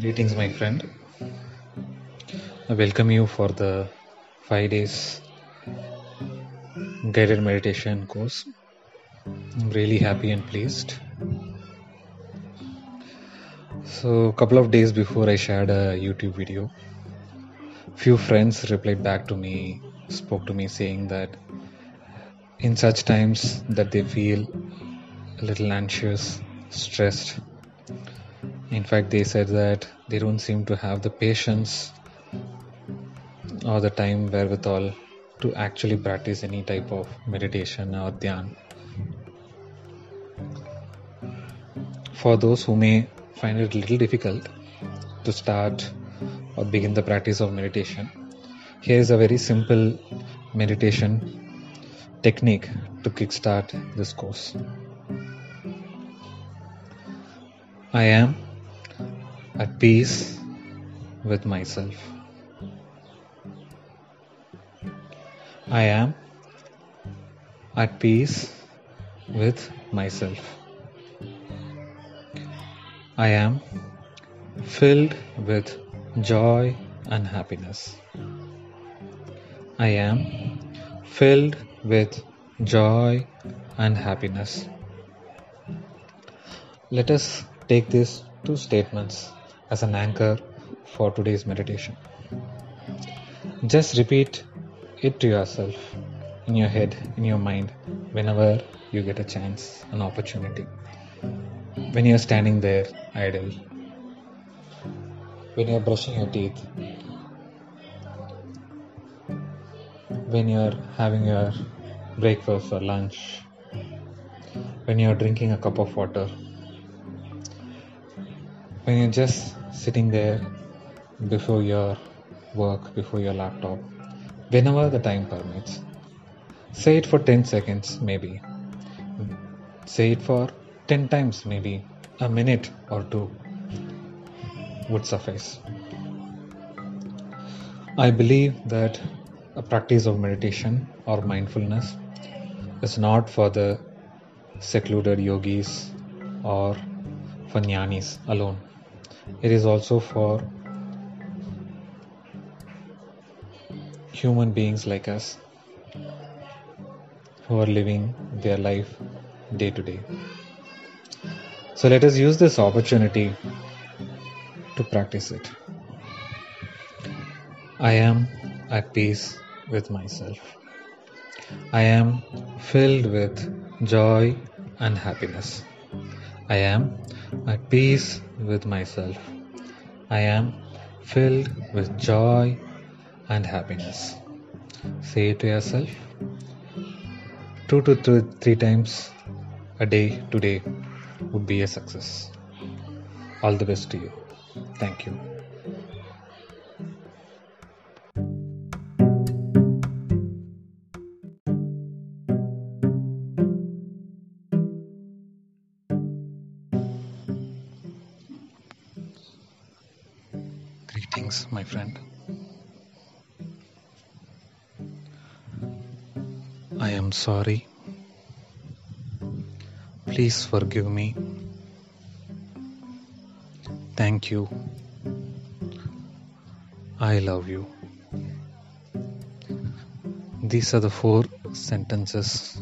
Greetings, my friend. I welcome you for the five days guided meditation course. I'm really happy and pleased. So, a couple of days before I shared a YouTube video, few friends replied back to me, spoke to me saying that in such times that they feel a little anxious, stressed. In fact, they said that they don't seem to have the patience or the time wherewithal to actually practice any type of meditation or dhyan. For those who may find it a little difficult to start or begin the practice of meditation, here is a very simple meditation technique to kickstart this course. I am at peace with myself. I am at peace with myself. I am filled with joy and happiness. I am filled with joy and happiness. Let us take these two statements as an anchor for today's meditation. Just repeat it to yourself in your head, in your mind, whenever you get a chance, an opportunity. When you're standing there idle, when you're brushing your teeth, when you're having your breakfast or lunch, when you're drinking a cup of water, when you're just sitting there before your work, before your laptop, whenever the time permits. Say it for 10 seconds, maybe. Say it for 10 times, maybe. A minute or two would suffice. I believe that a practice of meditation or mindfulness is not for the secluded yogis or for jnanis alone. It is also for human beings like us who are living their life day to day. So let us use this opportunity to practice it. I am at peace with myself. I am filled with joy and happiness. I am at peace with myself. I am filled with joy and happiness. Say it to yourself two to th- three times a day today would be a success. All the best to you. Thank you. Sorry. Please forgive me. Thank you. I love you. These are the four sentences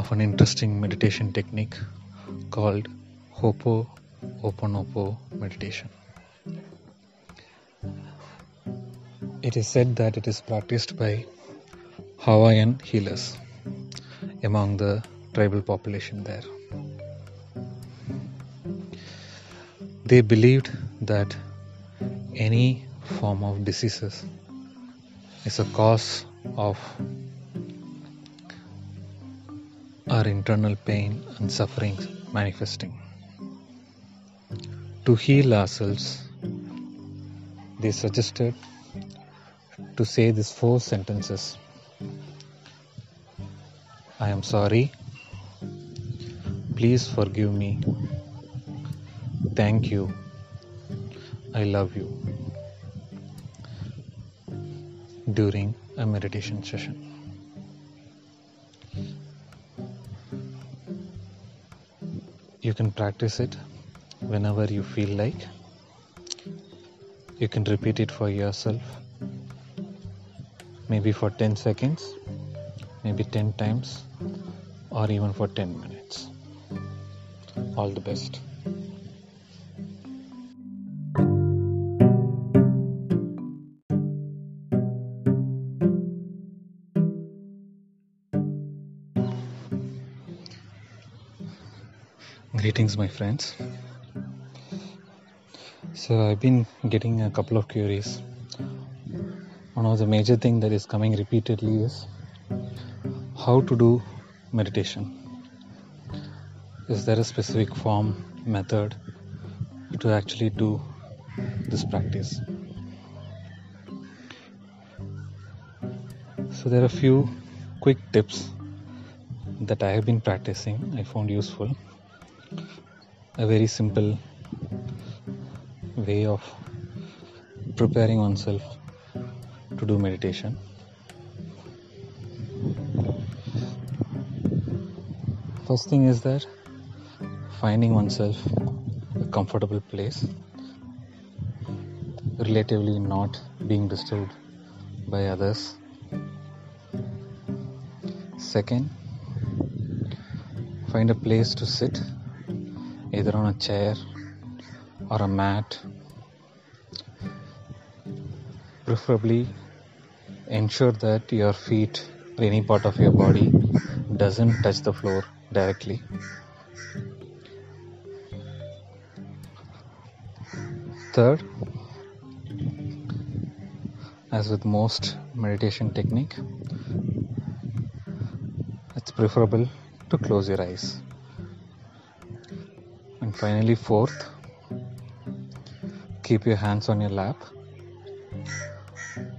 of an interesting meditation technique called Hopo Oponopo meditation. It is said that it is practiced by Hawaiian healers among the tribal population there. They believed that any form of diseases is a cause of our internal pain and suffering manifesting. To heal ourselves, they suggested to say these four sentences I am sorry. Please forgive me. Thank you. I love you. During a meditation session. You can practice it whenever you feel like. You can repeat it for yourself, maybe for 10 seconds, maybe 10 times, or even for 10 minutes. All the best. Greetings, my friends. So, I've been getting a couple of queries. One of the major thing that is coming repeatedly is how to do meditation. Is there a specific form, method to actually do this practice? So, there are a few quick tips that I have been practicing, I found useful a very simple way of preparing oneself to do meditation. First thing is that finding oneself a comfortable place, relatively not being disturbed by others. Second, find a place to sit either on a chair or a mat. Preferably ensure that your feet or any part of your body doesn't touch the floor directly. Third, as with most meditation technique, it's preferable to close your eyes And finally fourth keep your hands on your lap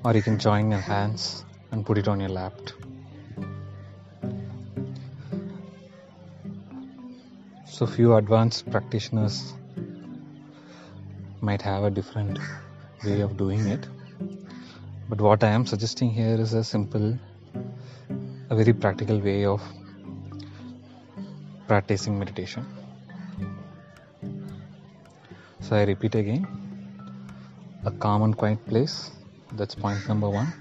or you can join your hands and put it on your lap so few advanced practitioners might have a different way of doing it but what i am suggesting here is a simple a very practical way of practicing meditation so I repeat again a calm and quiet place. That's point number one.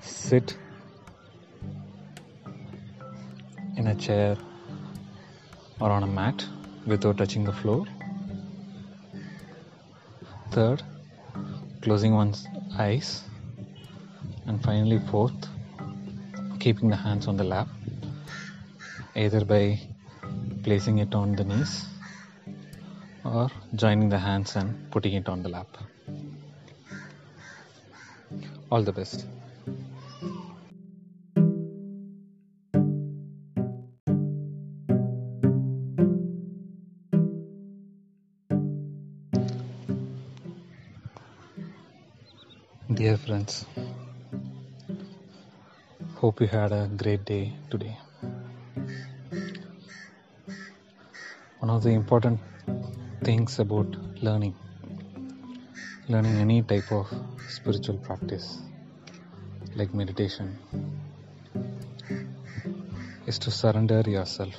Sit in a chair or on a mat without touching the floor. Third, closing one's eyes. And finally, fourth, keeping the hands on the lap, either by placing it on the knees or joining the hands and putting it on the lap. All the best. Dear friends, hope you had a great day today. One of the important things about learning learning any type of spiritual practice like meditation is to surrender yourself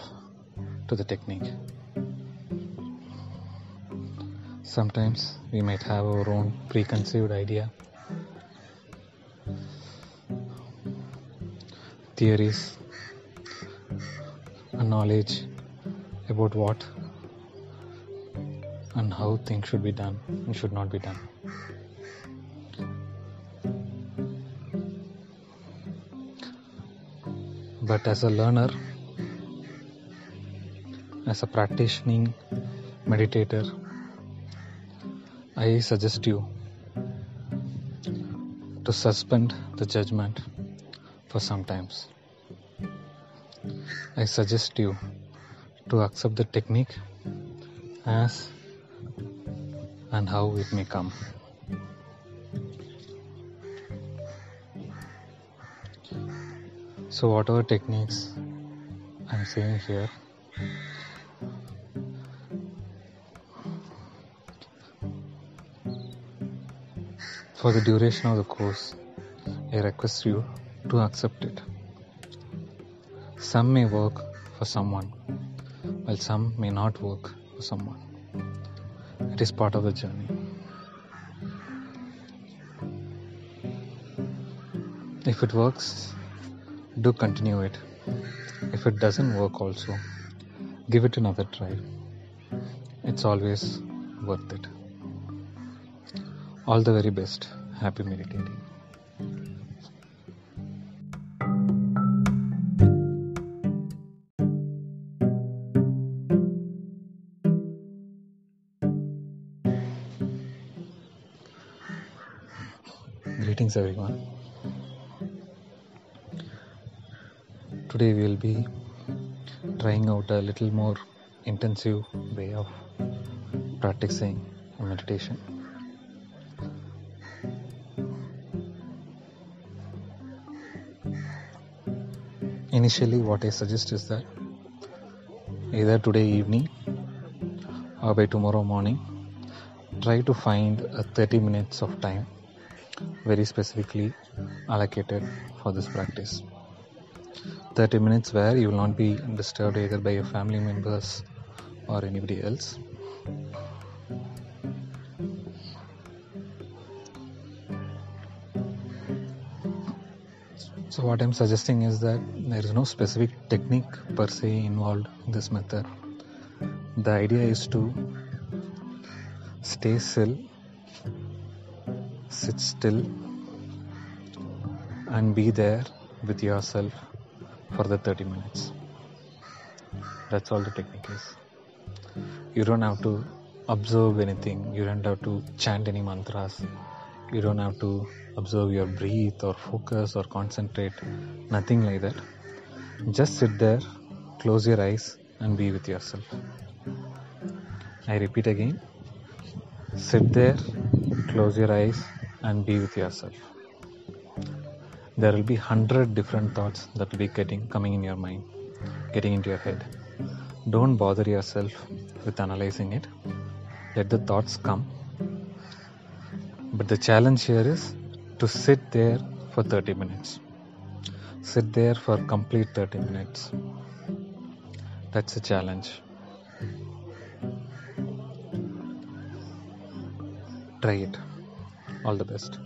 to the technique sometimes we might have our own preconceived idea theories and knowledge about what and how things should be done and should not be done. But as a learner, as a practicing meditator, I suggest you to suspend the judgment for some times. I suggest you to accept the technique as and how it may come. So, whatever techniques I'm saying here, for the duration of the course, I request you to accept it. Some may work for someone, while some may not work for someone. It is part of the journey. If it works, do continue it. If it doesn't work, also give it another try. It's always worth it. All the very best. Happy meditating. Greetings, everyone. Today we will be trying out a little more intensive way of practicing meditation. Initially, what I suggest is that either today evening or by tomorrow morning, try to find a 30 minutes of time very specifically allocated for this practice. 30 minutes where you will not be disturbed either by your family members or anybody else. So, what I'm suggesting is that there is no specific technique per se involved in this method. The idea is to stay still, sit still, and be there with yourself for the 30 minutes. That's all the technique is. You don't have to observe anything, you don't have to chant any mantras, you don't have to observe your breath or focus or concentrate, nothing like that. Just sit there, close your eyes, and be with yourself. I repeat again sit there, close your eyes, and be with yourself. There will be hundred different thoughts that will be getting coming in your mind, getting into your head. Don't bother yourself with analyzing it. Let the thoughts come. But the challenge here is to sit there for 30 minutes. Sit there for complete 30 minutes. That's a challenge. Try it. All the best.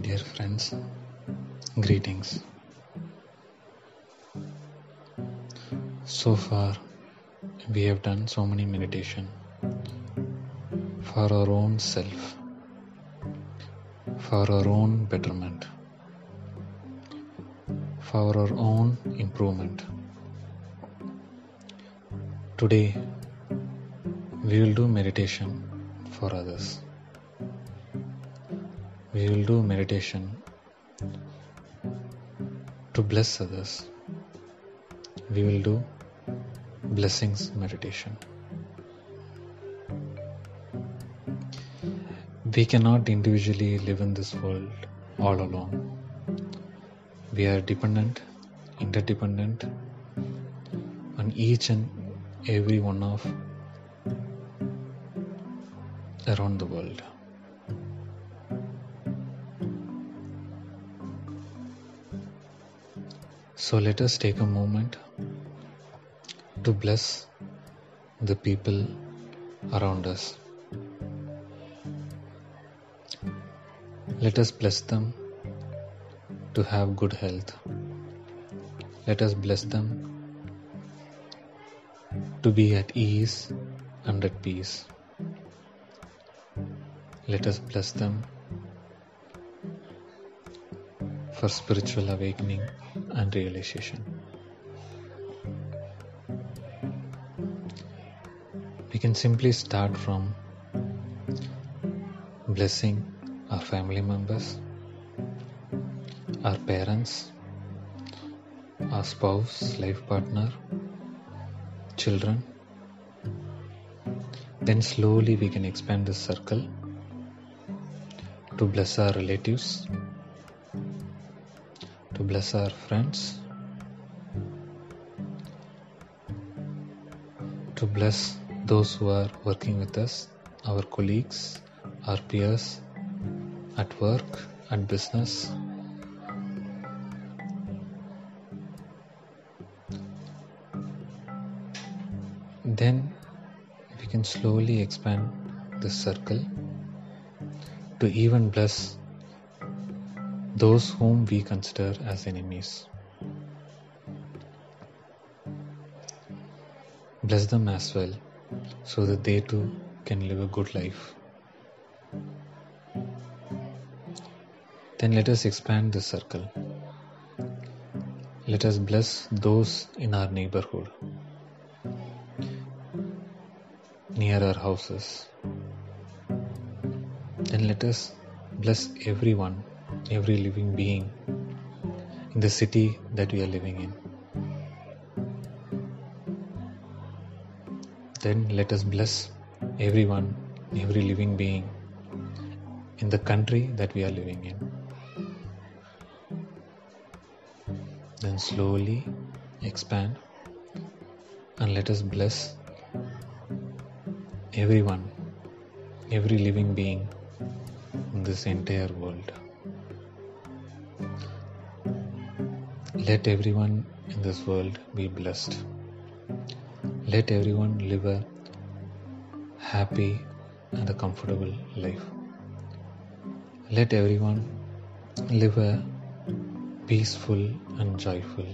Dear friends, greetings. So far, we have done so many meditation for our own self, for our own betterment, for our own improvement. Today, we will do meditation for others. We will do meditation to bless others. We will do blessings meditation. We cannot individually live in this world all alone. We are dependent, interdependent on each and every one of around the world. So let us take a moment to bless the people around us. Let us bless them to have good health. Let us bless them to be at ease and at peace. Let us bless them for spiritual awakening and realization. We can simply start from blessing our family members, our parents, our spouse, life partner, children. Then slowly we can expand this circle to bless our relatives, to bless our friends, to bless those who are working with us, our colleagues, our peers at work, at business. Then we can slowly expand this circle to even bless those whom we consider as enemies. Bless them as well so that they too can live a good life. Then let us expand the circle. Let us bless those in our neighborhood, near our houses. Then let us bless everyone, every living being in the city that we are living in. Then let us bless everyone, every living being in the country that we are living in. Then slowly expand and let us bless everyone, every living being in this entire world. Let everyone in this world be blessed. Let everyone live a happy and a comfortable life. Let everyone live a peaceful and joyful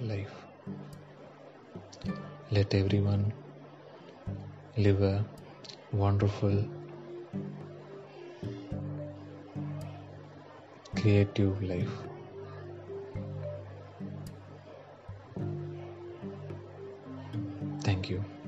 life. Let everyone live a wonderful, creative life. Thank you.